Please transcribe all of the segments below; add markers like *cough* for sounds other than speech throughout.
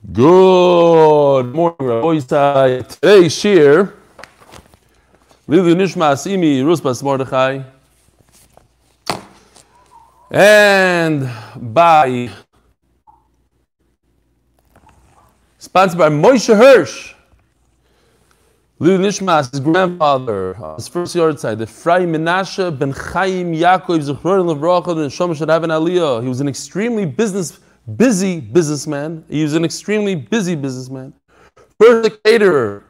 Good morning, Rabbi Yisai. Today's shir, Lilu Nishma Asimi Rusbas Mordechai, and by sponsored by Moshe Hirsch. Lilu Nishmas, his grandfather, his first yahrzeit, the Fray Menashe ben Chaim Yaakov Zechron Levracha, the Neshama should have an aliyah. He was an extremely business busy businessman. He was an extremely busy businessman. First a caterer.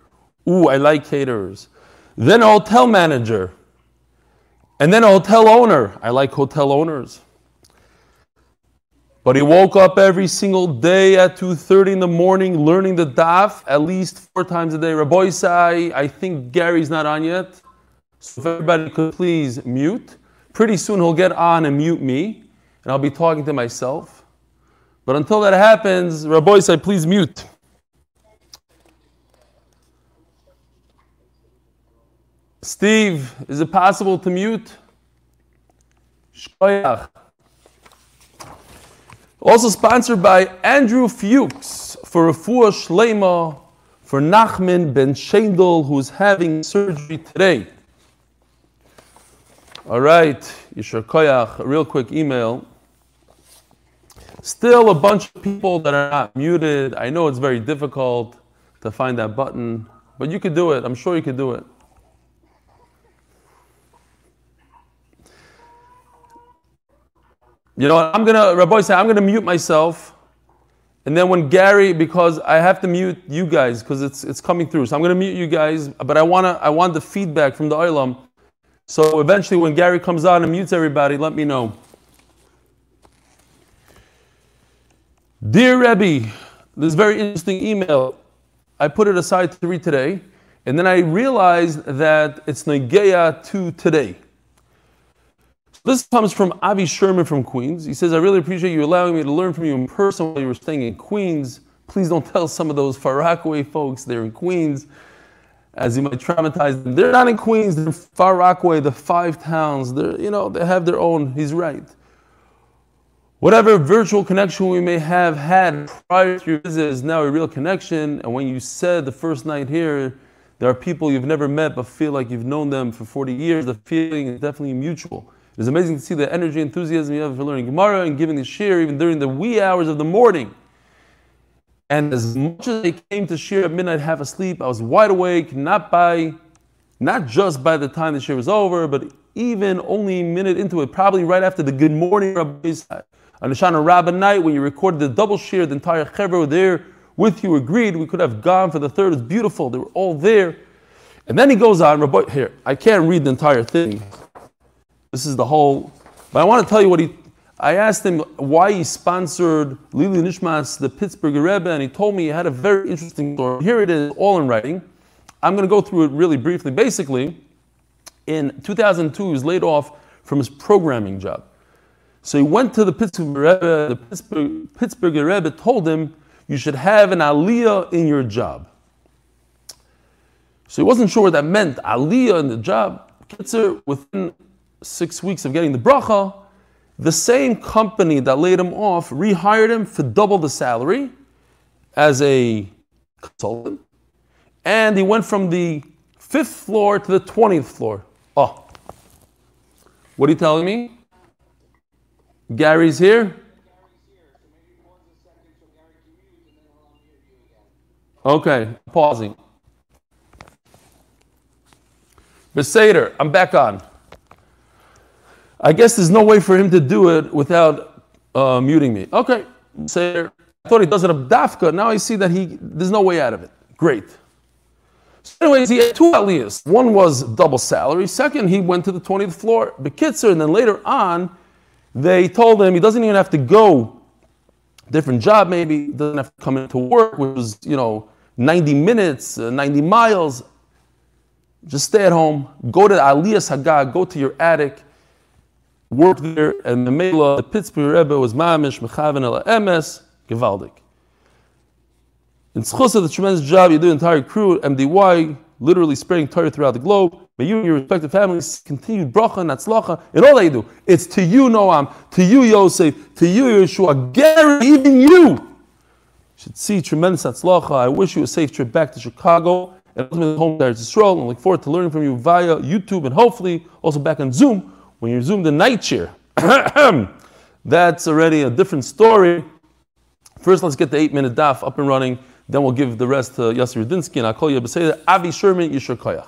Ooh, I like caterers. Then a hotel manager. And then a hotel owner. I like hotel owners. But he woke up every single day at 2.30 in the morning learning the daf at least four times a day. Rabbi Sai, I think Gary's not on yet. So if everybody could please mute. Pretty soon he'll get on and mute me. And I'll be talking to myself. But until that happens, Rabbi say, please mute. Steve, is it possible to mute? Shkoyach. Also sponsored by Andrew Fuchs for Refuah Shlema for Nachman Ben Shendel, who's having surgery today. All right, Yishar Koyach, real quick email. Still a bunch of people that are not muted. I know it's very difficult to find that button, but you could do it. I'm sure you could do it. You know, what? I'm gonna, Rabbi say, I'm gonna mute myself. And then when Gary, because I have to mute you guys because it's it's coming through. So I'm gonna mute you guys, but I wanna I want the feedback from the Olam. So eventually when Gary comes on and mutes everybody, let me know. Dear Rebbe, this very interesting email. I put it aside to read today, and then I realized that it's Negeya to today. This comes from Avi Sherman from Queens. He says, I really appreciate you allowing me to learn from you in person while you were staying in Queens. Please don't tell some of those Far Rockaway folks they're in Queens, as you might traumatize them. They're not in Queens, they're Far Rockaway, the five towns. They're, you know, they have their own. He's right. Whatever virtual connection we may have had prior to your visit is now a real connection. And when you said the first night here, there are people you've never met but feel like you've known them for 40 years, the feeling is definitely mutual. It's amazing to see the energy, and enthusiasm you have for learning Gemara and giving the shir even during the wee hours of the morning. And as much as I came to shir at midnight, half asleep, I was wide awake, not by, not just by the time the shir was over, but even only a minute into it, probably right after the good morning Rabbi on Shana Rabbah night, when you recorded the double shir, the entire Chevra there with you, agreed. We could have gone for the third. It's beautiful. They were all there. And then he goes on, here, I can't read the entire thing. This is the whole, but I want to tell you what he, I asked him why he sponsored Lili Nishmas, the Pittsburgh Rebbe, and he told me he had a very interesting story. Here it is, all in writing. I'm going to go through it really briefly. Basically, in 2002, he was laid off from his programming job. So he went to the Pittsburgh Rebbe. The Pittsburgh, Pittsburgh Rebbe told him, you should have an aliyah in your job. So he wasn't sure what that meant, aliyah in the job. Kitzer, within six weeks of getting the bracha, the same company that laid him off rehired him for double the salary as a consultant. And he went from the fifth floor to the 20th floor. Oh, what are you telling me? Gary's here? Okay, pausing. Beseder, I'm back on. I guess there's no way for him to do it without uh, muting me. Okay, Beseder. I thought he does it of dafka. Now I see that he there's no way out of it. Great. So anyways, he had two aliyahs. One was double salary. Second, he went to the 20th floor, Bekitzer, and then later on, they told him he doesn't even have to go different job maybe doesn't have to come into work which was you know 90 minutes uh, 90 miles. Just stay at home go to aliyas hagag go to your attic work there and the Mela, the Pittsburgh Rebbe was mamish mechaven el emes gewaldig in schus of the tremendous job you do entire crew MDY literally spreading Torah throughout the globe May you and your respective families continue bracha and atzlacha in all they do. It's to you, Noam, to you, Yosef, to you, Yeshua, Gary, even you. should see tremendous atzlacha. I wish you a safe trip back to Chicago and ultimately home there to Israel. And look forward to learning from you via YouTube and hopefully also back on Zoom when you're zoomed in night chair. *clears throat* That's already a different story. First, let's get the eight minute daf up and running. Then we'll give the rest to Yasser Rudinsky and I'll call you Abaseda Avi Sherman Yishur Koyach.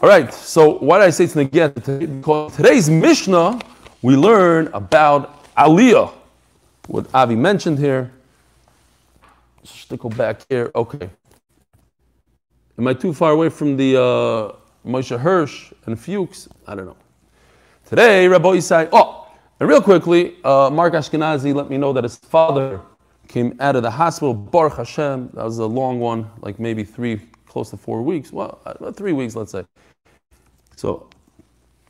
All right, so why did I say it's Negiyah? Because today's Mishnah, we learn about Aliyah, what Avi mentioned here. Stickle back here. Okay. Am I too far away from the uh, Moshe Hirsch and Fuchs? I don't know. Today, Rabbi Yisai. Oh, and real quickly, uh, Mark Ashkenazi let me know that his father came out of the hospital. Baruch Hashem. That was a long one, like maybe three, close to four weeks. Well, uh, three weeks, let's say. So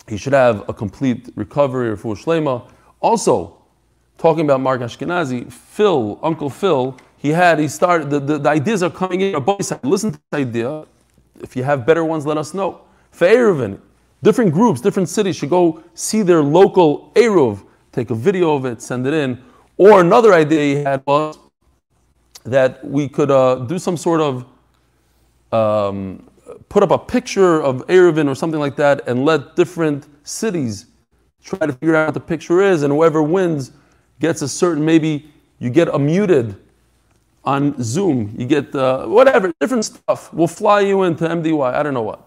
he should have a complete recovery or full shlema. Also, talking about Mark Ashkenazi, Phil, Uncle Phil, he had, he started, the, the, the ideas are coming in. Listen to this idea. If you have better ones, let us know. For Eruvin, different groups, different cities should go see their local Eruv, take a video of it, send it in. Or another idea he had was that we could uh, do some sort of um, put up a picture of Eruvin or something like that and let different cities try to figure out what the picture is, and whoever wins gets a certain, maybe you get a muted on Zoom, you get uh, whatever, different stuff. We'll fly you into MDY, I don't know what.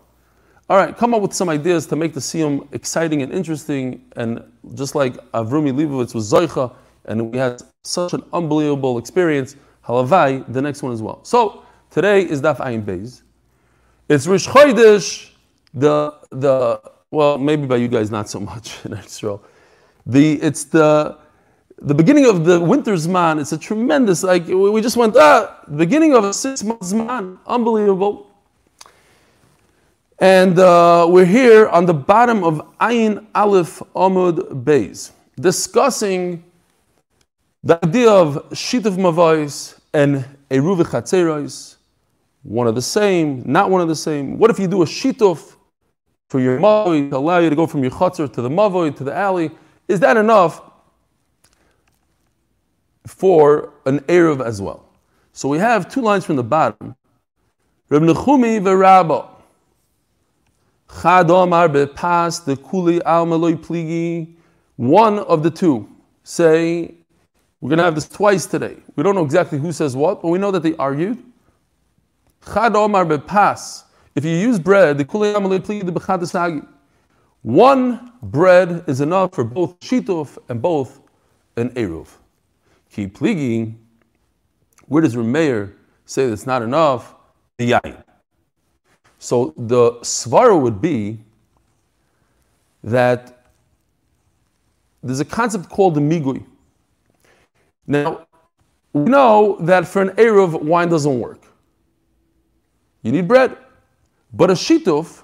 All right, come up with some ideas to make the Siyum exciting and interesting, and just like Avrumi Leibowitz was Zoicha, and we had such an unbelievable experience, Halavai, the next one as well. So, today is Daf Ayin Beis. It's Rish Chodesh, the, the, well, maybe by you guys not so *laughs* much in Israel. The, it's the, the beginning of the winter zman. It's a tremendous, like, we just went, ah, beginning of a six months man. Unbelievable. And uh, we're here on the bottom of Ayin Aleph Amud Beis, discussing the idea of Shitav Mavais and Eruv Chatzeros one of the same, not one of the same. What if you do a shituf for your mavoi to allow you to go from your chutzner to the mavoi to the alley? Is that enough for an Eruv as well? So we have two lines from the bottom. Reb Nechumi v'Rabba. Chad Omar bepas the kuli al pligi. One of the two say, we're going to have this twice today. We don't know exactly who says what, but we know that they argued. Chad Omar bepas. If you use bread, the one bread is enough for both shituf and both an eruv. Ki pligi, where does Rameir say that's not enough? The yain. So the svara would be that there's a concept called the migui. Now, we know that for an eruv, wine doesn't work. You need bread. But a shituf,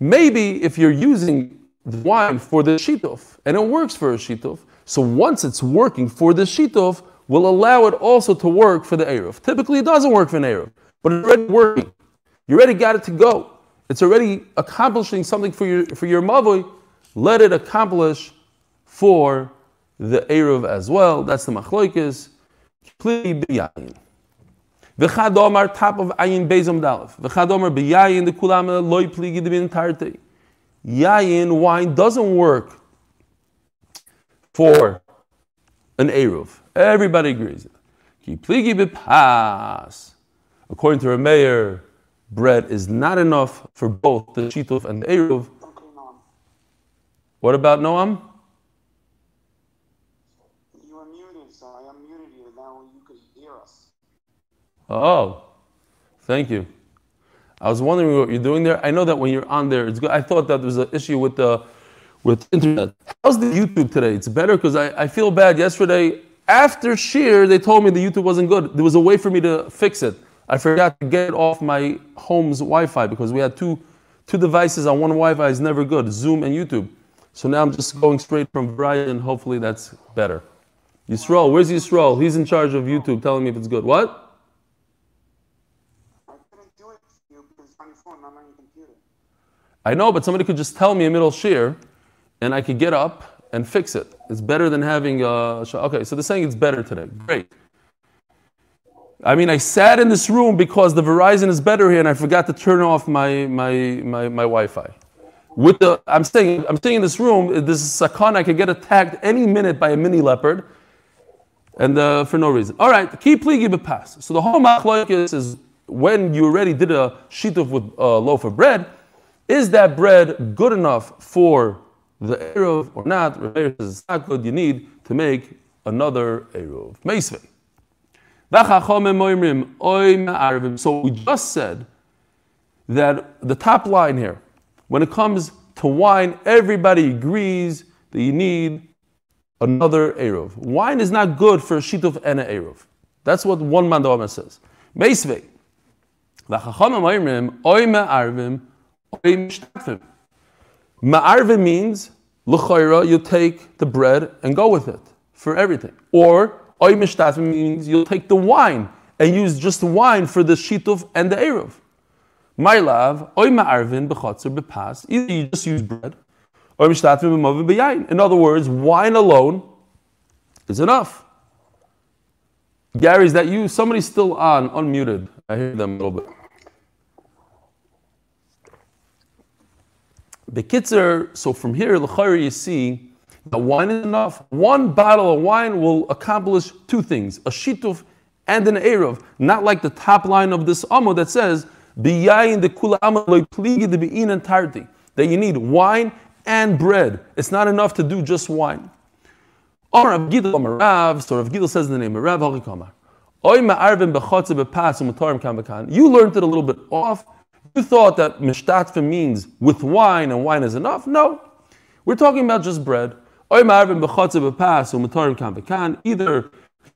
maybe if you're using the wine for the shituf, and it works for a shituf, so once it's working for the shituf, will allow it also to work for the Eruv. Typically it doesn't work for an Eruv, but it's already working. You already got it to go. It's already accomplishing something for your for your mavoi. Let it accomplish for the Eruv as well. That's the machloikis. V'chad omar top of ayin bezom dalef. V'chad omar b'yayin the kulam loy pligi bin tarte. Yayin wine doesn't work for an eruv. Everybody agrees. Ki pligi b'pas. According to Rameir, bread is not enough for both the shituf and the eruv. What about Noam? Oh, thank you. I was wondering what you're doing there. I know that when you're on there, it's good. I thought that there was an issue with the with internet. How's the YouTube today? It's better because I, I feel bad. Yesterday, after Sheer, they told me the YouTube wasn't good. There was a way for me to fix it. I forgot to get off my home's Wi-Fi because we had two two devices on one Wi-Fi is never good, Zoom and YouTube. So now I'm just going straight from Brian. Hopefully that's better. Yisrael, where's Yisrael? He's in charge of YouTube, telling me if it's good. What? I know, but somebody could just tell me a middle shear, and I could get up and fix it. It's better than having a. Okay, so they're saying it's better today. Great. I mean, I sat in this room because the Verizon is better here, and I forgot to turn off my my my, my Wi-Fi. With the, I'm staying, I'm staying in this room. This is sakana. I could get attacked any minute by a mini leopard, and uh, for no reason. All right, keep pligi pass. So the whole machlokes is when you already did a sheet with a loaf of bread, is that bread good enough for the eruv or not? Rebbe says it's not good. You need to make another eruv. So we just said that the top line here, when it comes to wine, everybody agrees that you need another Eruv. Wine is not good for a shituf and an Eruv. That's what one Mandama says. Meisvei. Ma'arvim means, l'chayra, you take the bread and go with it for everything. Or Oy mishtafim means you'll take the wine and use just wine for the shituf and the eruv. My love, oy ma'arvin b'chotzer b'pas. Either you just use bread, or mishtafim b'movin b'yayin. In other words, wine alone is enough. Gary, is that you? Somebody's still on, unmuted. I hear them a little bit. Bekitzer, so from here, l'chayr, you see the wine is enough. One bottle of wine will accomplish two things: a shituf and an eruv. Not like the top line of this amud that says. That you need wine and bread. It's not enough to do just wine. So Rav Gidel says in the name of Rav. You learned it a little bit off. You thought that mishtatfa means with wine and wine is enough. No, we're talking about just bread. Either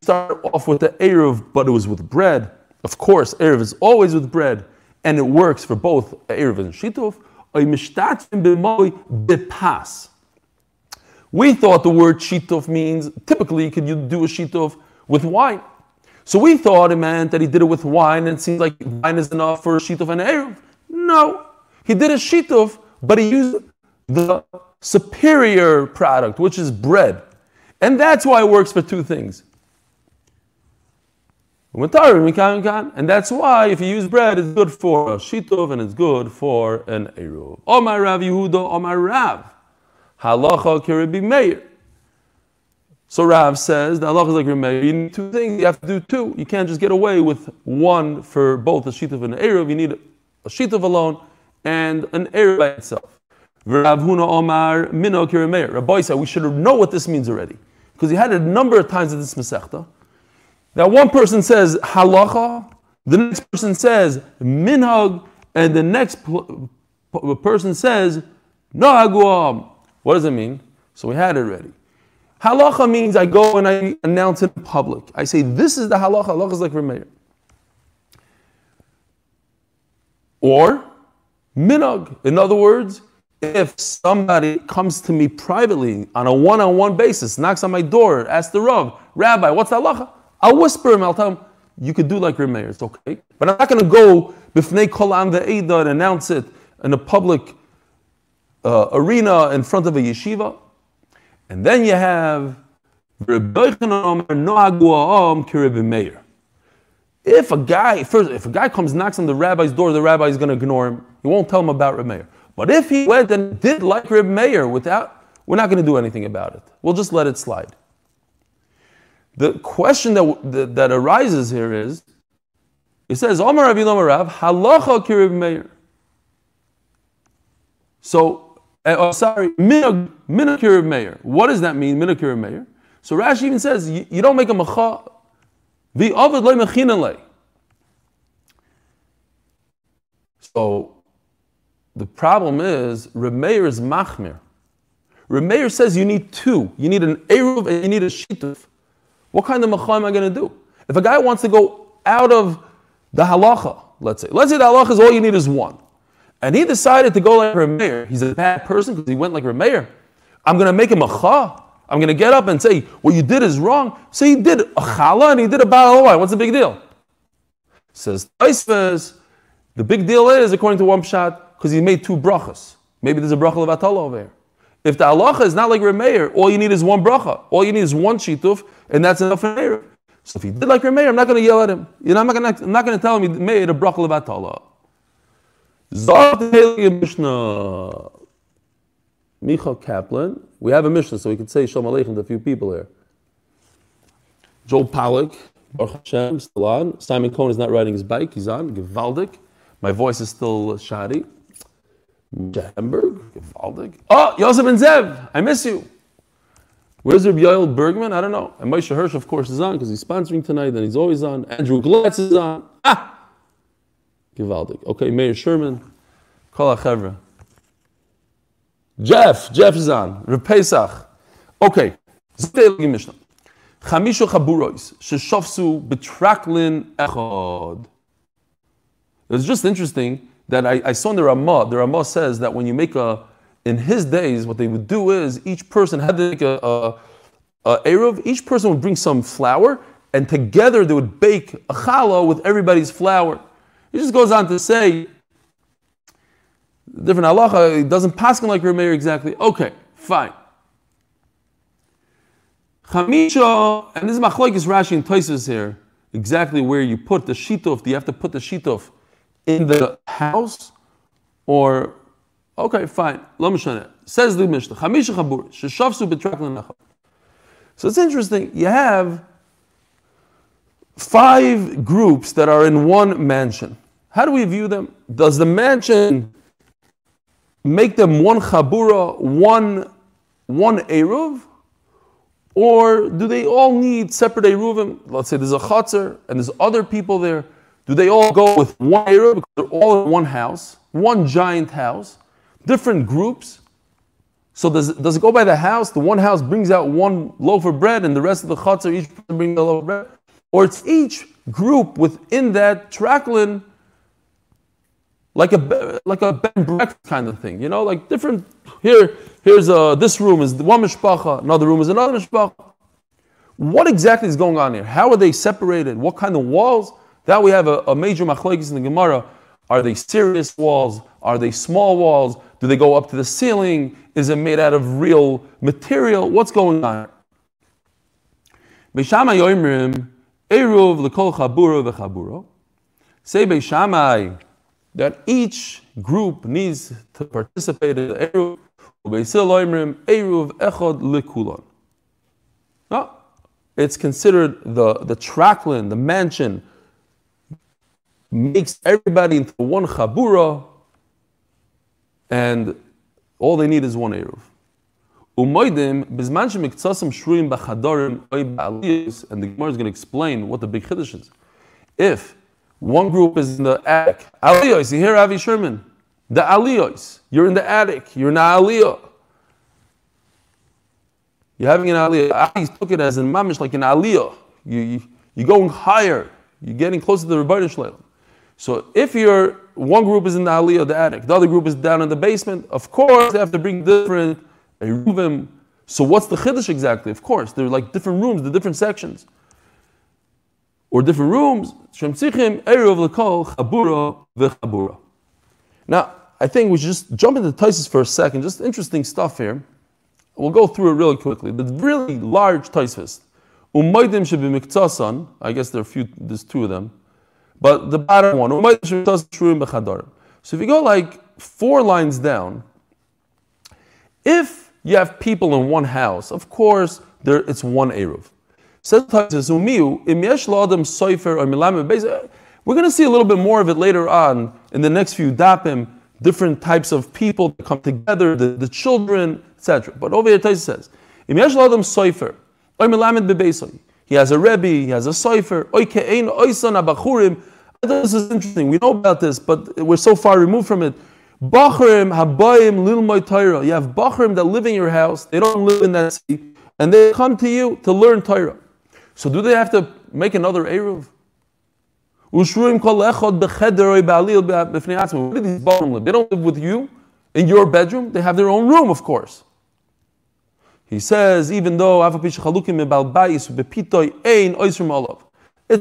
start off with the Eruv, but it was with bread. Of course, Eruv is always with bread, and it works for both Eruv and Shituf. We thought the word Shituf means typically could you do a Shituf with wine. So we thought it meant that he did it with wine, and it seems like wine is enough for a Shituf and Eruv. No, he did a Shituf, but he used the superior product, which is bread. And that's why it works for two things. And that's why if you use bread, it's good for a shitov and it's good for an eruv. Omar Rav Yehuda, Omar Rav. Halacha kiribi meir. So Rav says the halacha is like Meir. You need two things. You have to do two. You can't just get away with one for both a shitov and an eruv. You need a shitov alone and an eruv by itself. Omar. Rabbi said we should know what this means already. Because he had it a number of times in this Masechta. Now one person says halacha, the next person says minhag, and the next pl- person says nohaguam. What does it mean? So we had it already. Halacha means I go and I announce it in public. I say this is the halacha. Halacha is like Rameir. Or minhag. In other words, if somebody comes to me privately on a one-on-one basis, knocks on my door, asks the Rav, Rabbi, what's the halacha? I'll whisper him, I'll tell him, you could do like Remeir, it's okay. But I'm not going to go b'fnei kol am ve'eda and announce it in a public uh, arena in front of a yeshiva. And then you have if a guy first, if a guy comes knocks on the rabbi's door, the rabbi is going to ignore him. He won't tell him about Remeir. But if he went and did like Reb Meir without, we're not going to do anything about it. We'll just let it slide. The question that, that, that arises here is, it says, Omar Rav Rav, halacha ki Meir. So, uh, oh, sorry, minakir Meir. What does that mean, minakir Meir? So Rashi even says, you, you don't make a macha, the le So the problem is, Remeir is machmir. Remeir says you need two. You need an Eruv and you need a Shituf. What kind of macha am I going to do? If a guy wants to go out of the halacha, let's say, let's say the halacha is all you need is one. And he decided to go like Remeir. He's a bad person because he went like Remeir. I'm going to make him a cha. I'm going to get up and say, what you did is wrong. So he did a chala and he did a baal What's the big deal? Says Taisves, the big deal is, according to one shot, because he made two brachas. Maybe there's a bracha of atala over here. If the halacha is not like Remeir, all you need is one bracha. All you need is one shituf, and that's enough for Eruv. So if he did like Rameir, I'm not going to yell at him. You know, I'm not going to, tell him he made a bracha. Zart Mishnah. Micha Kaplan. We have a mission, so we can say Shalom Aleichem to a few people here. Joel Pollack, Baruch Hashem, still on. Simon Cohen is not riding his bike, he's on. Givaldik. My voice is still shoddy. Hamburg, Givaldik. Oh, Yosef and Zev, I miss you. Where's Rabbi Yoel Bergman? I don't know. And Moshe Hirsch, of course, is on because he's sponsoring tonight and he's always on. Andrew Glatz is on. Ah! Givaldik. Okay, Mayor Sherman. Kol HaChevra. Jeff, Jeff is on. Reb Pesach. Okay. Mishnah. Chamisha chaburois sheshofsu betraklin echad. It's just interesting that I, I saw in the Ramah, the Ramah says that when you make a, in his days, what they would do is each person had to make a, a, a Eruv, each person would bring some flour, and together they would bake a challah with everybody's flour. He just goes on to say, different halacha, it doesn't pass like Rameir exactly. Okay, fine. Chamisha, and this is machlokes Rashi and Toises here, exactly where you put the shituf. Do you have to put the shituf in the house, or okay, fine. Lo. Says the Mishnah. Chamisha chabur sheshavsu betrak So it's interesting. You have five groups that are in one mansion. How do we view them? Does the mansion make them one chabura, one one eruv? Or do they all need separate Eruvim? Let's say there's a Chatzar and there's other people there. Do they all go with one Eruv because they're all in one house, one giant house, different groups? So does, does it go by the house? The one house brings out one loaf of bread and the rest of the Chatzar, each person brings a loaf of bread? Or it's each group within that traklin like a like a and breakfast kind of thing, you know, like different. Here, here's a this room is one mishpacha, another room is another mishpacha. What exactly is going on here? How are they separated? What kind of walls? That we have a, a major machlokes in the Gemara. Are they serious walls? Are they small walls? Do they go up to the ceiling? Is it made out of real material? What's going on? Beishama yoimrim eruv lekol chaburo v'chaburo. Say Beishamai that each group needs to participate in the Eruv, Eruv Likulon. No, it's considered the, the traklin, the mansion, makes everybody into one chabura, and all they need is one Eruv. Shruim and the Gemara is going to explain what the big chiddush is. If one group is in the attic. Aliyos, you hear Avi Sherman? The Aliyos. You're in the attic. You're not Aliyah. You're having an Aliyah. Avi took it as in Mamish, like an Aliyah. You, you, you're going higher. You're getting closer to the Rebbeinu Shalom. So if you're, one group is in the Aliyah, the attic, the other group is down in the basement, of course they have to bring different Eruvim. So what's the Chiddush exactly? Of course, they're like different rooms, the different sections or different rooms. Now, I think we should just jump into Taisus for a second. Just interesting stuff here. We'll go through it really quickly. The really large Taisus. Umaydim should be miktasan. I guess there are a few, there's two of them. But the bottom one, So if you go like four lines down, if you have people in one house, of course, there, it's one Eruv. Uh, we're going to see a little bit more of it later on in the next few dapim, different types of people that come together, the, the children, etc. But over here, Taisa says, he has a Rebbe, he has a Soifer, this is interesting. We know about this, but we're so far removed from it. Bachrim habayim lil You have Bachrim that live in your house, they don't live in that city, and they come to you to learn Torah. So do they have to make another Eruv? They don't live with you in your bedroom. They have their own room, of course. He says, even though it's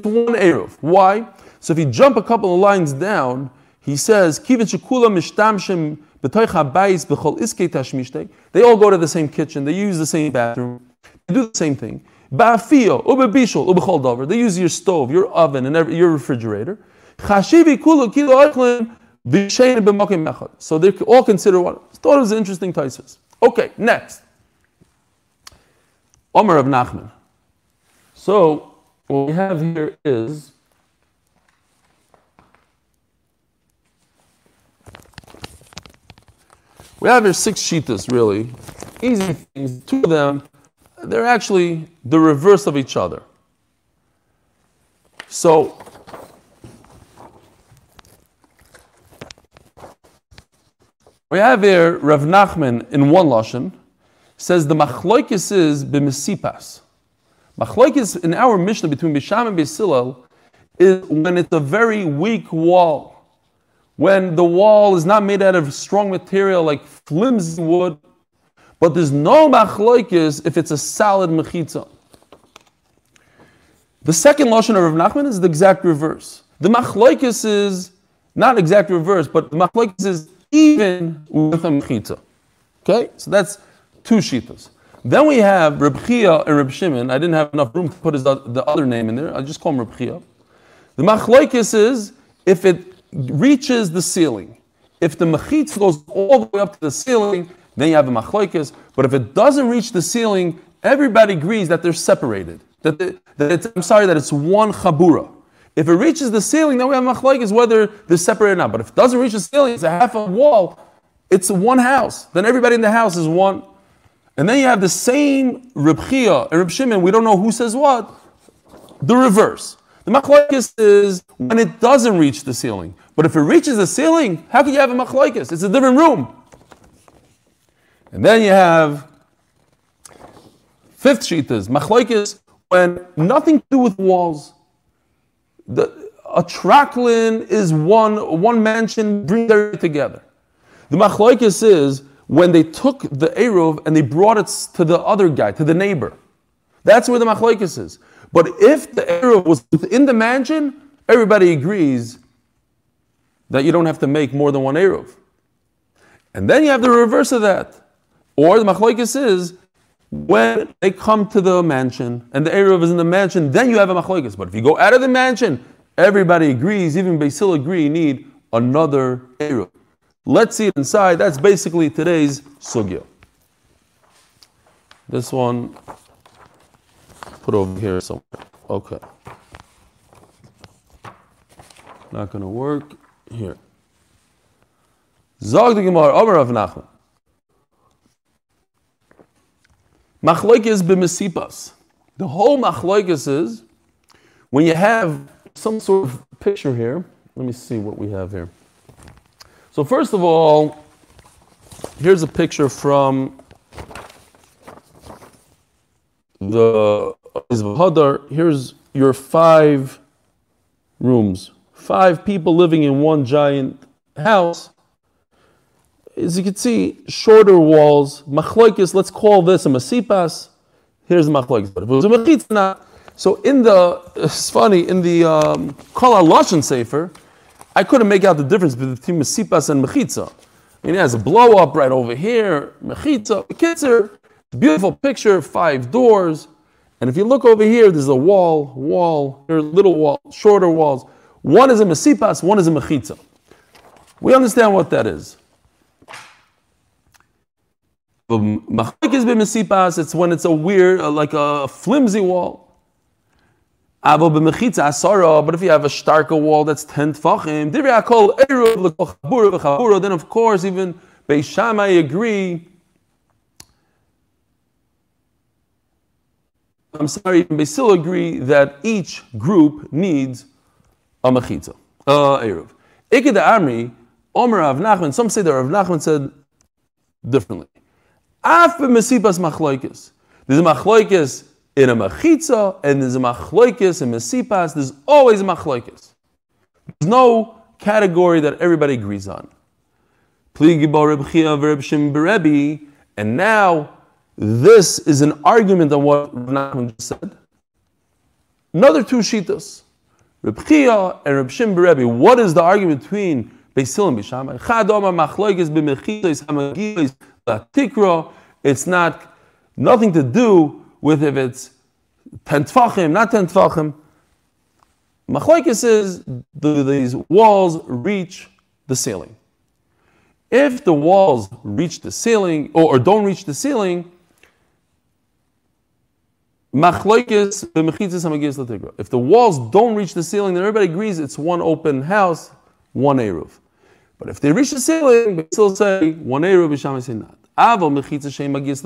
one Eruv. Why? So if you jump a couple of lines down, he says, They all go to the same kitchen, they use the same bathroom, they do the same thing. Ba'afio, ubebishol, ubechol dover. They use your stove, your oven, and every, your refrigerator. So they all consider one. Thought it was an interesting taisus. Okay, next. Omer of Nachman. So what we have here is we have here six shitas really, easy things. Two of them, they're actually the reverse of each other. So we have here Rav Nachman in one lashon says the machloikis is b'mesipas. Machloikis in our Mishnah between Bisham and Beisilel is when it's a very weak wall. When the wall is not made out of strong material like flimsy wood, but there's no machloikis if it's a solid mechitza. The second lashon of Rav Nachman is the exact reverse. The machloikis is not exact reverse, but the machloikis is even with a mechitza. Okay, so that's two shitas. Then we have Reb Chia and Reb Shimon. I didn't have enough room to put his, the other name in there. I just call him Reb Chia. The machlokes is if it reaches the ceiling. If the mechitz goes all the way up to the ceiling, then you have a machlokes. But if it doesn't reach the ceiling, everybody agrees that they're separated. That, the, that it's, I'm sorry, that it's one chabura. If it reaches the ceiling, then we have machlokes whether they're separated or not. But if it doesn't reach the ceiling, it's a half a wall. It's one house. Then everybody in the house is one. And then you have the same Reb and Reb Shimon, we don't know who says what, the reverse. The machlokes is when it doesn't reach the ceiling. But if it reaches the ceiling, how can you have a machlokes? It's a different room. And then you have fifth shitas, machlokes, when nothing to do with walls. The, a traklin is one, one mansion, bring everything together. The machlokes is when they took the Eruv and they brought it to the other guy, to the neighbor. That's where the machlokes is. But if the Eruv was within the mansion, everybody agrees that you don't have to make more than one Eruv. And then you have the reverse of that. Or the machlokes is when they come to the mansion and the Eruv is in the mansion, then you have a machlokes. But if you go out of the mansion, everybody agrees, even Basil agree, you need another Eruv. Let's see it inside. That's basically today's sugya. This one, put over here somewhere. Okay. Not going to work. Here. Zog the Gemara, Omer of Nachman. Machloikis b'mesipas. The whole machloikis is when you have some sort of picture here. Let me see what we have here. So first of all, here's a picture from the Hadar. Here's your five rooms, five people living in one giant house. As you can see, shorter walls, machloikis, let's call this a masipas. Here's the machloikis. But if it was a mechitza, so in the, it's funny, in the um, Lashon Sefer, I couldn't make out the difference between Mesipas and Mechitza. I mean, it has a blow up right over here, Mechitza. Kitzer, beautiful picture, five doors. And if you look over here, there's a wall, wall, here, little wall, shorter walls. One is a Mesipas, one is a Mechitza. We understand what that is. It's when it's a weird, like a flimsy wall. But if you have a starker wall that's 10 tfachim, then of course even Beis Shammai agree. I'm sorry, even Beisil agree that each group needs a mechitza, uh, eruv. Iked Amri, Omer Rav Nachman, some say that Rav Nachman said differently. Af b'mesipas machloikis. There's a machloikis in a machitza and there's a machloikis and mesipas, there's always a machloikis. There's no category that everybody agrees on. And now, this is an argument on what Nachman just said. Another two shitas. Reb Chia and Reb Shim Berebi. What is the argument between Beisil and Bishamai? It's not nothing to do with if it's ten tfachim, not ten tfachim. Machlokes is do these walls reach the ceiling? If the walls reach the ceiling or, or don't reach the ceiling, If the walls don't reach the ceiling, then everybody agrees it's one open house, one eruv. But if they reach the ceiling, they still say one eruv b'sham say not. Mechitza magis.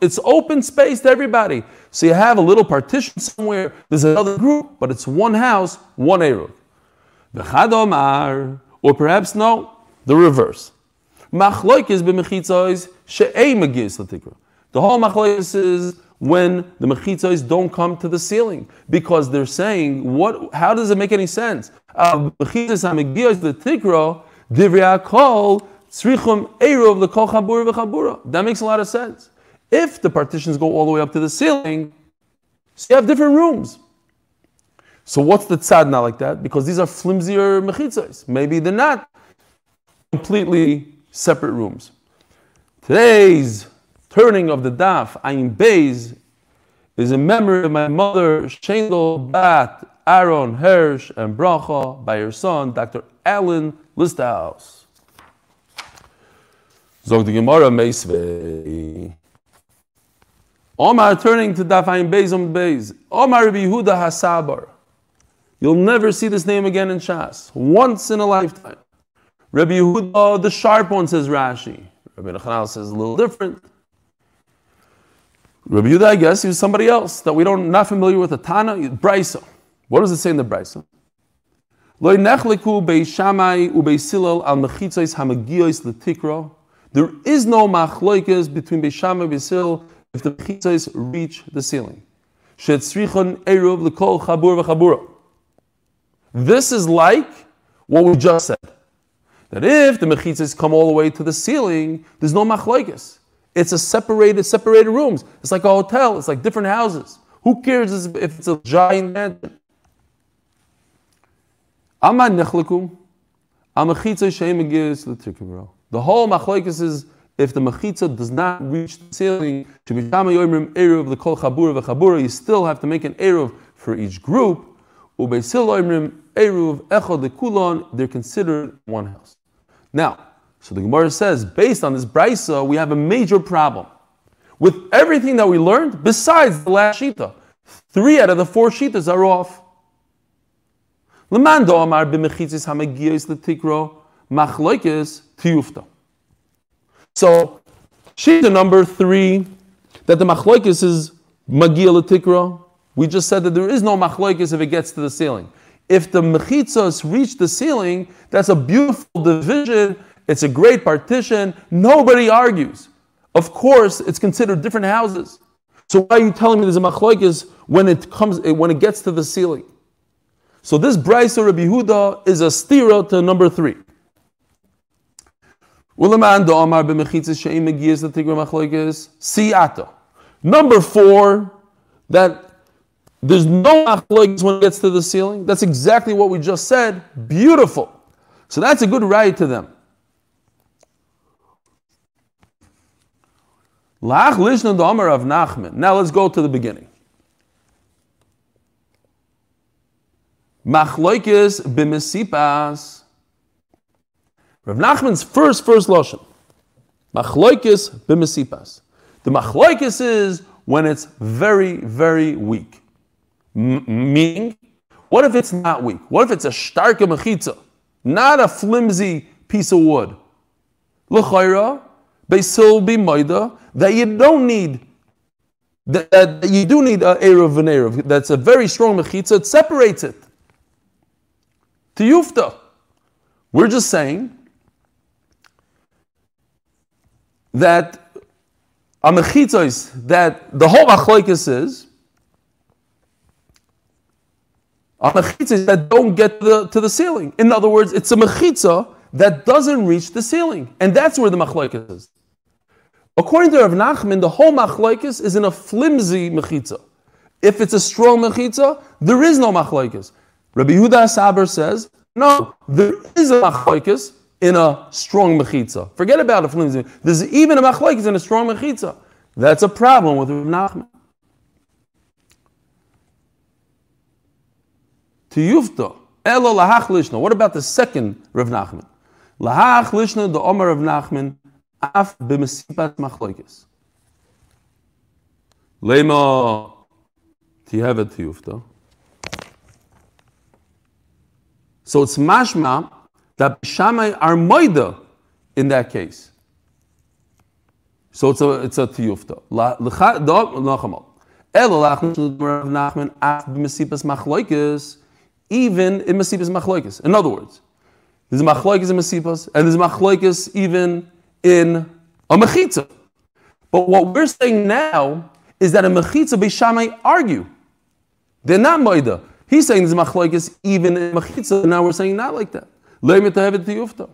It's open space to everybody. So you have a little partition somewhere, there's another group, but it's one house, one eruv. Or perhaps no, the reverse. The whole machlokes is when the mechitzos don't come to the ceiling because they're saying what? How does it make any sense? Hamegiyos the tikro That makes a lot of sense. If the partitions go all the way up to the ceiling, so you have different rooms. So what's the tzad not like that? Because these are flimsier mechitzos. Maybe they're not completely separate rooms. Today's turning of the daf, Ayin Beis, is in memory of my mother, Shendel Bat, Aaron Hirsch, and Bracha, by her son, Dr. Alan Listhouse. Zog the Gemara Meisvei. Omar turning to Daf Ayin Beis on Beis. Omar Yehuda Hasabar. You'll never see this name again in Shas. Once in a lifetime. Rabbi Yehuda, the sharp one, says Rashi. Rabbi Nachanal says a little different. Rabbi Yehuda, I guess, he was somebody else that we don't not familiar with. The Tana, Brisa. What does it say in the Brisa? There is no machloikas between Beishamai and Beisil if the mechitzos reach the ceiling. This is like what we just said. That if the mechitzos come all the way to the ceiling, there's no machloikas. It's a separated, separated rooms. It's like a hotel. It's like different houses. Who cares if it's a giant mansion? The whole machlokes is if the mechitza does not reach the ceiling, the kol chabura you still have to make an eruv for each group. They're considered one house. Now, so the Gemara says, based on this brisa, we have a major problem. With everything that we learned, besides the last shita, three out of the four shitas are off. Lemando amar letikro machloikis. So, shita number three, that the machloikis is magia letikro. We just said that there is no machloikis if it gets to the ceiling. If the mechitzas reach the ceiling, that's a beautiful division it's a great partition. Nobody argues. Of course, it's considered different houses. So why are you telling me there's a machlokes when it comes when it gets to the ceiling? So this Brisa Rabbi Huda is a stira to number three. Number four, that there's no machlokes when it gets to the ceiling. That's exactly what we just said. Beautiful. So that's a good right to them. Now let's go to the beginning. Machloikis b'mesipas. Rav Nachman's first, first lashon. Machloikis b'mesipas. The machloikis is when it's very, very weak. M- meaning, what if it's not weak? What if it's a starke mechitza, not a flimsy piece of wood? L'chayra, Basil be Maida, that you don't need, that, that you do need a Eruv and. That's a very strong Mechitza, it separates it. To Yufta. We're just saying that a Mechitza is that the whole Achloikis is, a Mechitza that don't get to the, to the ceiling. In other words, it's a Mechitza that doesn't reach the ceiling. And that's where the machlokes is. According to Rav Nachman, the whole machlokes is in a flimsy mechitza. If it's a strong mechitza, there is no machlokes. Rabbi Yehuda Saber says, no, there is a machlokes in a strong mechitza. Forget about flimsy. There's even a machlokes in a strong mechitza. That's a problem with Rav Nachman. To Yufta, Elo lahach lishna. What about the second Rav Nachman? Lahach lishna, the Omer of Nachman, af b'mesipat machloikis. Lema tihevet tiyufta. So it's mashma that Shammai are moida in that case. So it's a it's a tiyufta. Even in Mesipas Machloikis. In other words, there's Machloikis in Mesipas, and there's Machloikis even in a Mechitza. But what we're saying now is that a Mechitza Beishamai argue. They're not Moida. He's saying there's Machloikis even in Mechitza, and now we're saying not like that. Leimet Tehevet Tiyufta.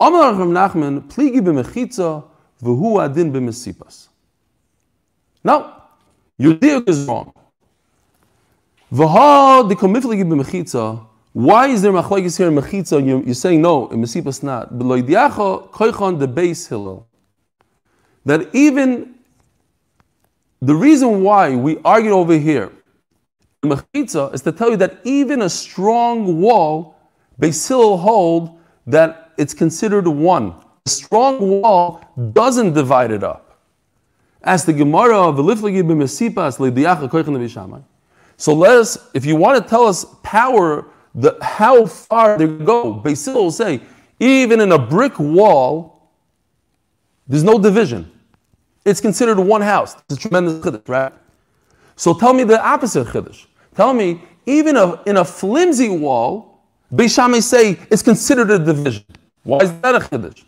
Amar Rav Nachman, pligi b'mechitza, v'hu adin b'mesipas. Now, your diuk is wrong. Why is there machlekes here in mechitza? You're, you're saying no in mesipas not. koichon the Beis Hillel. That even the reason why we argue over here mechitza is to tell you that even a strong wall, Beis Hillel hold that it's considered one. A strong wall doesn't divide it up. As the Gemara of. So let us, if you want to tell us power, the, how far they go, Basil will say, even in a brick wall, there's no division. It's considered one house. It's a tremendous chiddush, right? So tell me the opposite chiddush. Tell me, even a, in a flimsy wall, Beis Shammai say it's considered a division. Why is that a chiddush?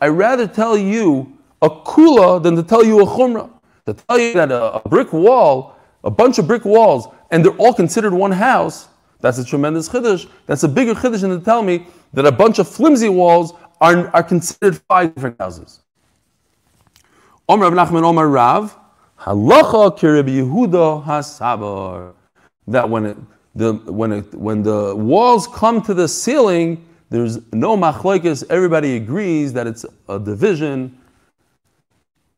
I rather tell you a kula than to tell you a chumrah to tell you that a, a, brick wall, a bunch of brick walls, and they're all considered one house, that's a tremendous chiddush. That's a bigger chiddush than to tell me that a bunch of flimsy walls are, are considered five different houses. Omer Rav Nachman Omer Rav, halacha kirib Yehuda hasabar. That when it, the when it, when the walls come to the ceiling, there's no machlokes. Everybody agrees that it's a division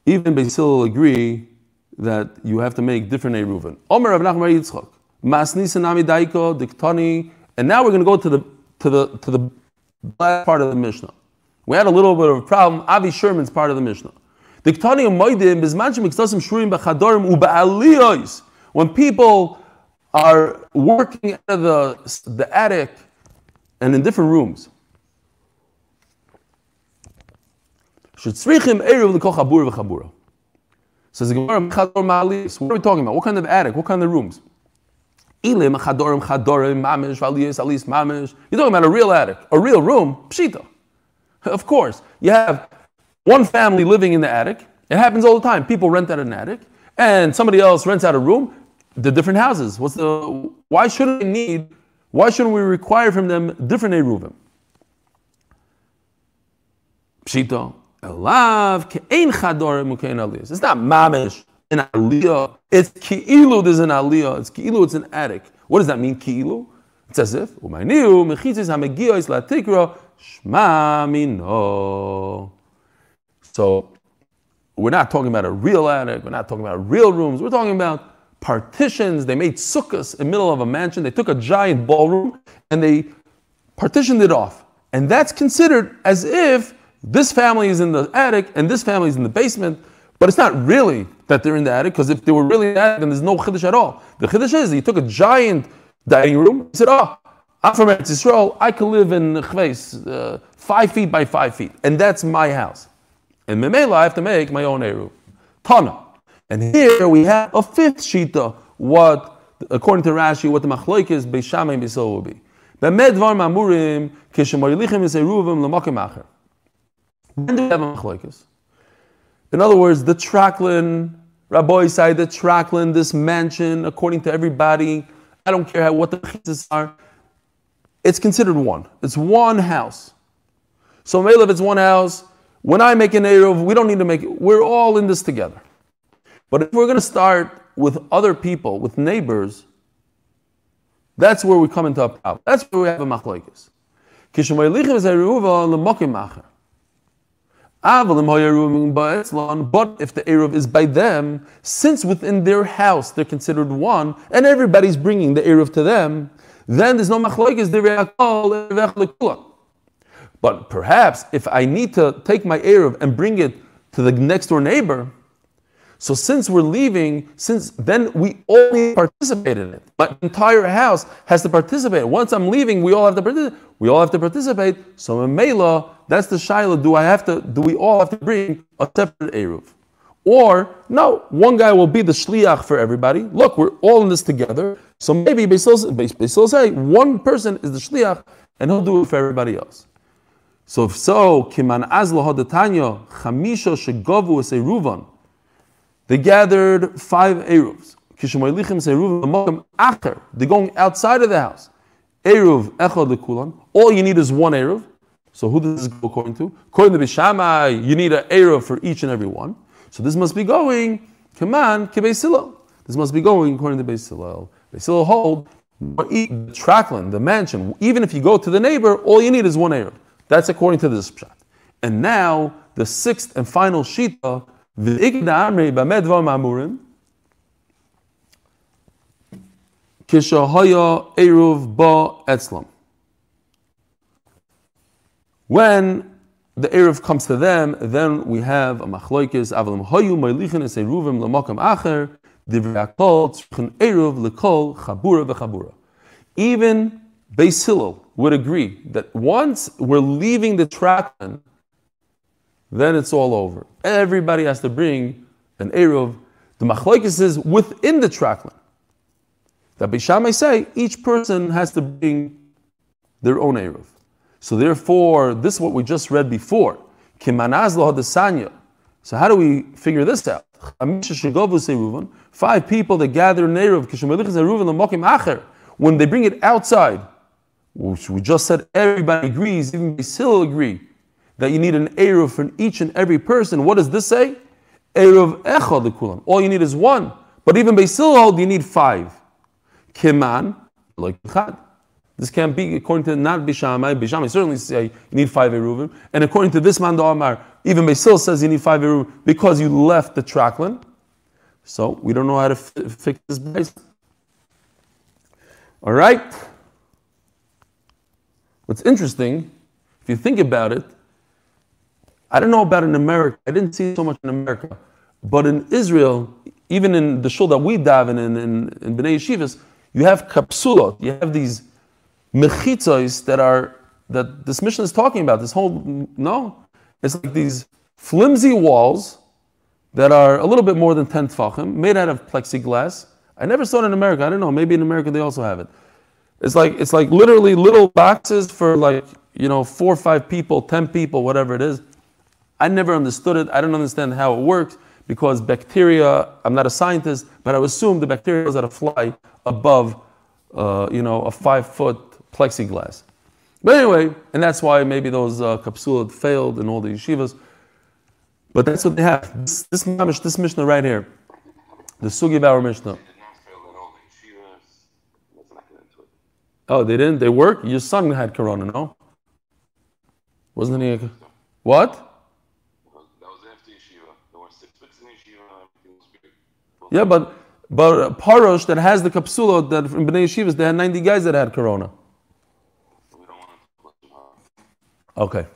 even Basil agree that you have to make different Eruvin. Omer Rav Nachman Yitzchak, Masnisa Nami Daiko, Diktani, and now we're going to go to the to the to the last part of the Mishnah. We had a little bit of a problem. Avi Sherman's part of the Mishnah. When people are working out of the, the attic and in different rooms. Says the What are we talking about? What kind of attic? What kind of rooms? You're talking about a real attic, a real room. Pshita. Of course, you have one family living in the attic. It happens all the time. People rent out an attic, and somebody else rents out a room. The different houses. What's the? Why shouldn't we need? Why shouldn't we require from them different eruvim? Pshita. Elav ke'ein chadorim ukein aliyah. It's not mamish in aliyah. It's ki'ilu there's an aliyah. It's ki'ilu it's an attic. What does that mean ki'ilu? It's as if umayniu mechitzis hamegiyos latikra shma mino. So we're not talking about a real attic. We're not talking about real rooms. We're talking about partitions. They made sukkahs in the middle of a mansion. They took a giant ballroom and they partitioned it off. And that's considered as if this family is in the attic and this family is in the basement, but it's not really that they're in the attic, because if they were really in the attic, then there's no chiddush at all. The chiddush is he took a giant dining room, he said, oh, I'm from Eretz Yisrael, I can live in Chveis, uh, five feet by five feet, and that's my house. And Memela, I have to make my own Eru. Tana. And here we have a fifth shita, what, according to Rashi, what the machloik is, Beishamay and Beisol will be. Bemed var mamurim, kishemoyilichem is eruvim l'makim acher. When do we have a machlokes? In other words, the Traklin, Rabbi side, the Traklin, this mansion, according to everybody, I don't care how, what the chitzes are, it's considered one. It's one house. So if it's one house, when I make an Eruv, we don't need to make it, we're all in this together. But if we're going to start with other people, with neighbors, that's where we come into a problem. That's where we have a machlokes. But if the Eruv is by them, since within their house they're considered one, and everybody's bringing the Eruv to them, then there's no machlokes But perhaps if I need to take my Eruv and bring it to the next door neighbor, so since we're leaving, since then we only participate in it. My entire house has to participate. Once I'm leaving, we all have to participate. We all have to participate. So in Mela, that's the shaila. Do I have to? Do we all have to bring a separate eruv? Or no, one guy will be the shliach for everybody. Look, we're all in this together. So maybe Beisil say one person is the shliach, and he'll do it for everybody else. So if so, kiman azlo hadatanya chamisha shegovu eruvan. They gathered five Eruvs. They're going outside of the house. Eruv echad lekulan. All you need is one Eruv. So who does this go according to? According to Bishamai, you need an Eruv for each and every one. So this must be going, come on, This must be going according to Beis Hillel. Beis Hillel hold, the trackland, the mansion, even if you go to the neighbor, all you need is one Eruv. That's according to this pshat. And now, the sixth and final Shita V'ikna b'med mamurim. Kishahaya eruv ba etzlam. When the eruv comes to them, then we have a machloikis avalim hayu meilichin es eruvim lamakam acher divrei akol tzrichen eruv lekol chabura v'chabura. Even Beis Hillel would agree that once we're leaving the trackman, then it's all over. Everybody has to bring an Eruv. The Machlaikis is within the traklin. That Bishamai say each person has to bring their own Eruv. So therefore, this is what we just read before. So how do we figure this out? Five people that gather in Eruv, when they bring it outside, which we just said everybody agrees, even they still agree that you need an Eruv for each and every person. What does this say? Eruv Echad Kulam. All you need is one. But even Beisil you need five. Kiman, like. This can't be according to not Bishamai. Bishamai certainly say you need five Eruvim. And according to this man, Amar, even Beisil says you need five Eruvim because you left the trackland. So we don't know how to f- fix this base. All right. What's interesting, if you think about it, I don't know about in America. I didn't see so much in America. But in Israel, even in the shul that we daven in, in, in Bnei Yeshivas, you have kapsulot. You have these mechitzos that are, that this mission is talking about. This whole, no. It's like these flimsy walls that are a little bit more than 10 tfachim, made out of plexiglass. I never saw it in America. I don't know. Maybe in America they also have it. It's like, it's like literally little boxes for like, you know, four or five people, 10 people, whatever it is I never understood it. I don't understand how it works because bacteria, I'm not a scientist, but I assume the bacteria that fly above, uh, you know, a five foot plexiglass. But anyway, and that's why maybe those uh, capsulas failed in all the yeshivas. But that's what they have. This, this, this Mishnah right here, the Sugi our Mishnah. Oh, they didn't? They work? Your son had corona, no? Wasn't he? A, what? Yeah, but but Parosh that has the kapsula that in Bnei Yeshivas, they had 90 guys that had corona. Okay.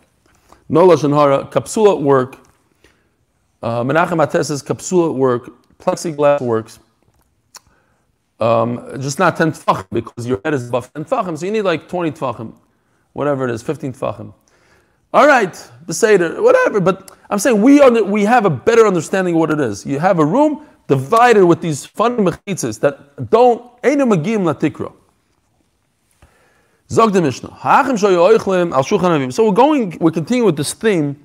No Lashon Hara, kapsula at work. Uh, Menachem Ates says work, plexiglass works. Um, just not 10 tfachim because your head is above 10 tfachim, so you need like 20 tfachim, whatever it is, 15 tfachim. All right, the Seder, whatever, but I'm saying we, under, we have a better understanding of what it is. You have a room, divided with these funny mechitzas that don't, ain't magim latikra. Zog the Mishnah. So we're going, we're continuing with this theme,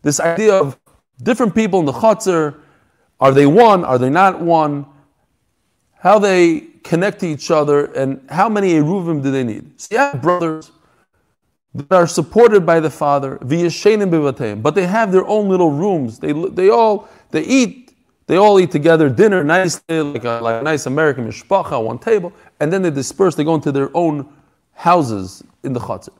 this idea of different people in the chutzner. Are they one? Are they not one? How they connect to each other, and how many eruvim do they need? So you have brothers that are supported by the father, but they have their own little rooms. They, they all they eat they all eat together dinner nicely, eh, like a, like a nice American mishpacha, one table, and then they disperse. They go into their own houses in the chutzner.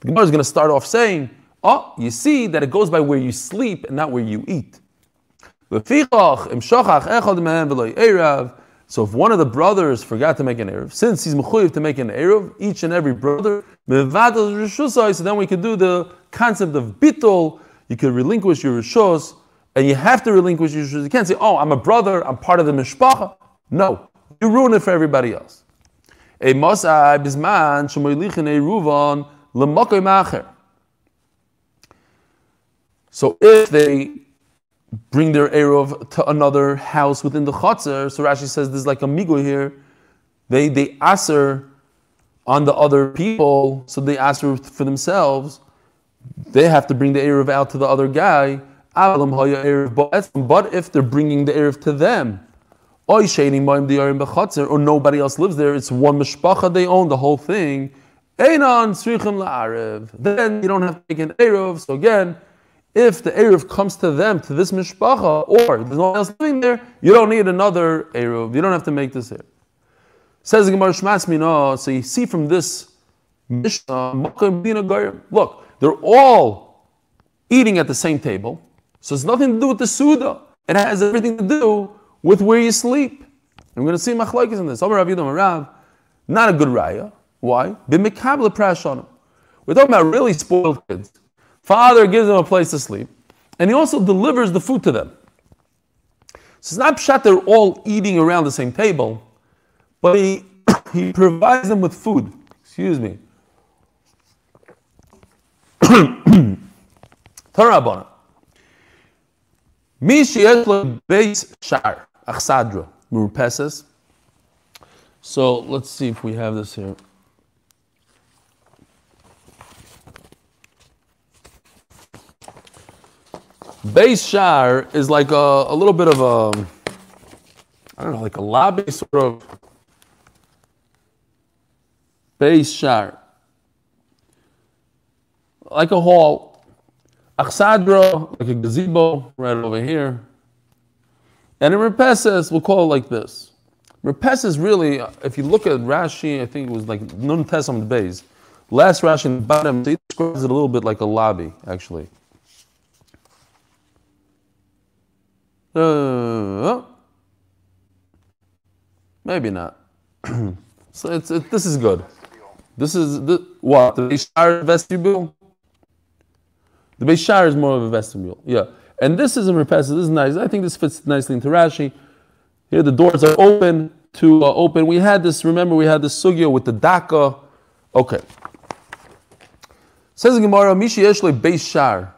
The Gemara is going to start off saying, oh, you see that it goes by where you sleep and not where you eat. So if one of the brothers forgot to make an Eruv, since he's mechuyev to make an Eruv, each and every brother, so then we could do the concept of bittul, you could relinquish your rishos, and you have to relinquish your rishos. You can't say, oh, I'm a brother, I'm part of the mishpacha. No, you ruin it for everybody else. So if they bring their Eruv to another house within the Chatzar. So Rashi says there's like a migu here. They they aser on the other people, so they aser for themselves. They have to bring the Eruv out to the other guy. But if they're bringing the Eruv to them, or nobody else lives there, it's one mishpacha they own the whole thing. Then you don't have to take an Eruv. So again, if the Eruv comes to them, to this mishpacha, or there's no one else living there, you don't need another Eruv. You don't have to make this here. Says the Gemara Shmas Mina, so you see from this Mishnah, look, they're all eating at the same table, so it's nothing to do with the Suda. It has everything to do with where you sleep. I'm going to see machlokes in this. Not a good raya. Why? We're talking about really spoiled kids. Father gives them a place to sleep, and he also delivers the food to them. So it's not pshat they're all eating around the same table, but he, *coughs* he provides them with food. Excuse me. *coughs* Tarabana. Mi sheyesh beis shar achsadra murpeses. So let's see if we have this here. Beis Shar is like a, a little bit of a, I don't know, like a lobby sort of. Beis Shar. Like a hall. Achsadra, like a gazebo, right over here. And in Repeses, we'll call it like this. Repeses really, if you look at Rashi, I think it was like Nun Tesam Beis. Last Rashi in the bottom, he describes it a little bit like a lobby, actually. Uh, maybe not. *clears throat* so it's, it, this is good. This is the, what the Beishar vestibule. The Beishar is more of a vestibule. Yeah, and this is a repetitive. This is nice. I think this fits nicely into Rashi. Here the doors are open to uh, open. We had this. Remember, we had this sugya with the daka. Okay. Says the Gemara, Mishi Yeshle Beishar.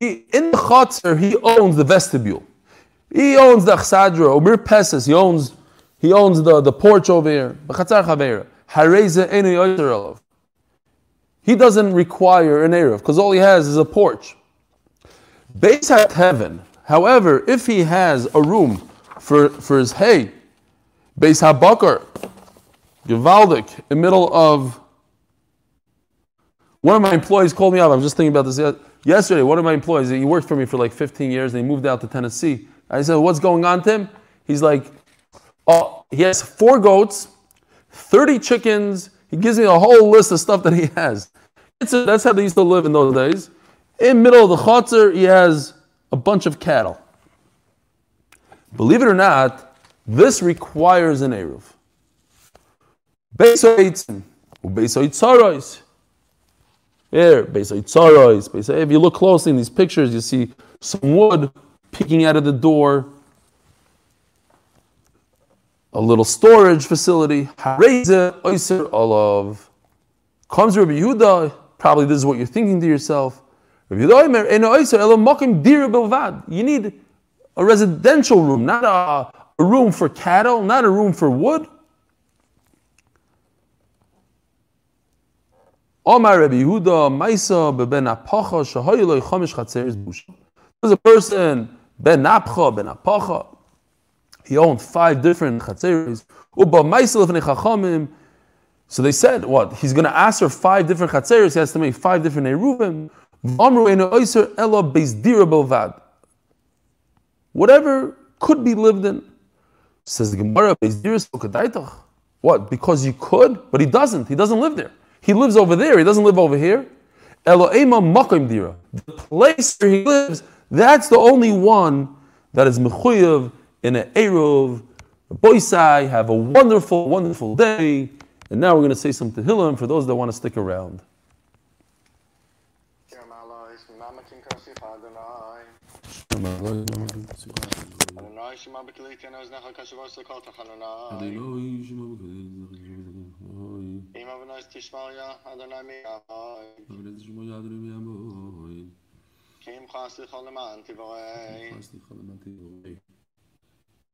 In the Chatzar, he owns the vestibule. He owns the Chsadra, Omer Pesas, he owns he owns the, the porch over here. He doesn't require an Eruv, because all he has is a porch. Beis HaTeven, however, if he has a room for, for his hay, Beis HaBakar, Givaldik, in middle of one of my employees called me up. I was just thinking about this yesterday. One of my employees, he worked for me for like 15 years, and he moved out to Tennessee. I said, What's going on, Tim? He's like, Oh, he has four goats, 30 chickens. He gives me a whole list of stuff that he has. A, that's how they used to live in those days. In middle of the chotzer, he has a bunch of cattle. Believe it or not, this requires an Eruv. Here, if you look closely in these pictures, you see some wood peeking out of the door, a little storage facility. Comes Rabbi Yehuda, probably this is what you're thinking to yourself. You need a residential room, not a, a room for cattle, not a room for wood. There's a person Ben Napcha, Ben Apacha. He owned five different chatzeris. So they said, what? He's going to ask for five different chatzeris. He has to make five different eruvim. Amru Eno Oiser Elo Bezdira Belvad. Whatever could be lived in. Says the Gemara, what? Because you could, but he doesn't. He doesn't live there. He lives over there. He doesn't live over here. Eloema Makim Dira. The place where he lives, that's the only one that is Mechuyev in an Eruv. Boisai, have a wonderful, wonderful day. And now we're going to say some Tehillim for those that want to stick around. Kim خواستی خاله من تی واقعی Kim خواستی خاله من تی واقعی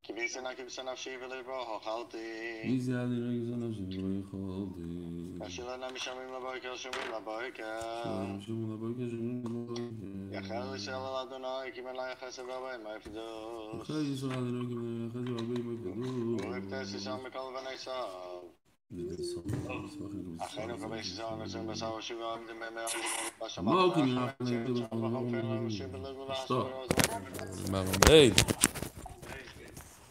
که ویزه نکه نفشی بلی با ها خالتی؟ ویزه علی را گزه نفشی بلی خالتی. نفشی لنه میشم این لبایی که شمی لبایی که. شمی شمی لبایی که شمی لبایی که. یا خیلی سیال لدونا ایکی من لای خیلی سبا بایی مای فیدو خیلی سیال لدونا ایکی من لای خیلی سبا بایی مای فیدو بایی فیدو بایی فیدو سیشان میکال بنای ساب אחינו כבי ישראל נושאים בשר ושיבה עמדים במאה בשבת Hey.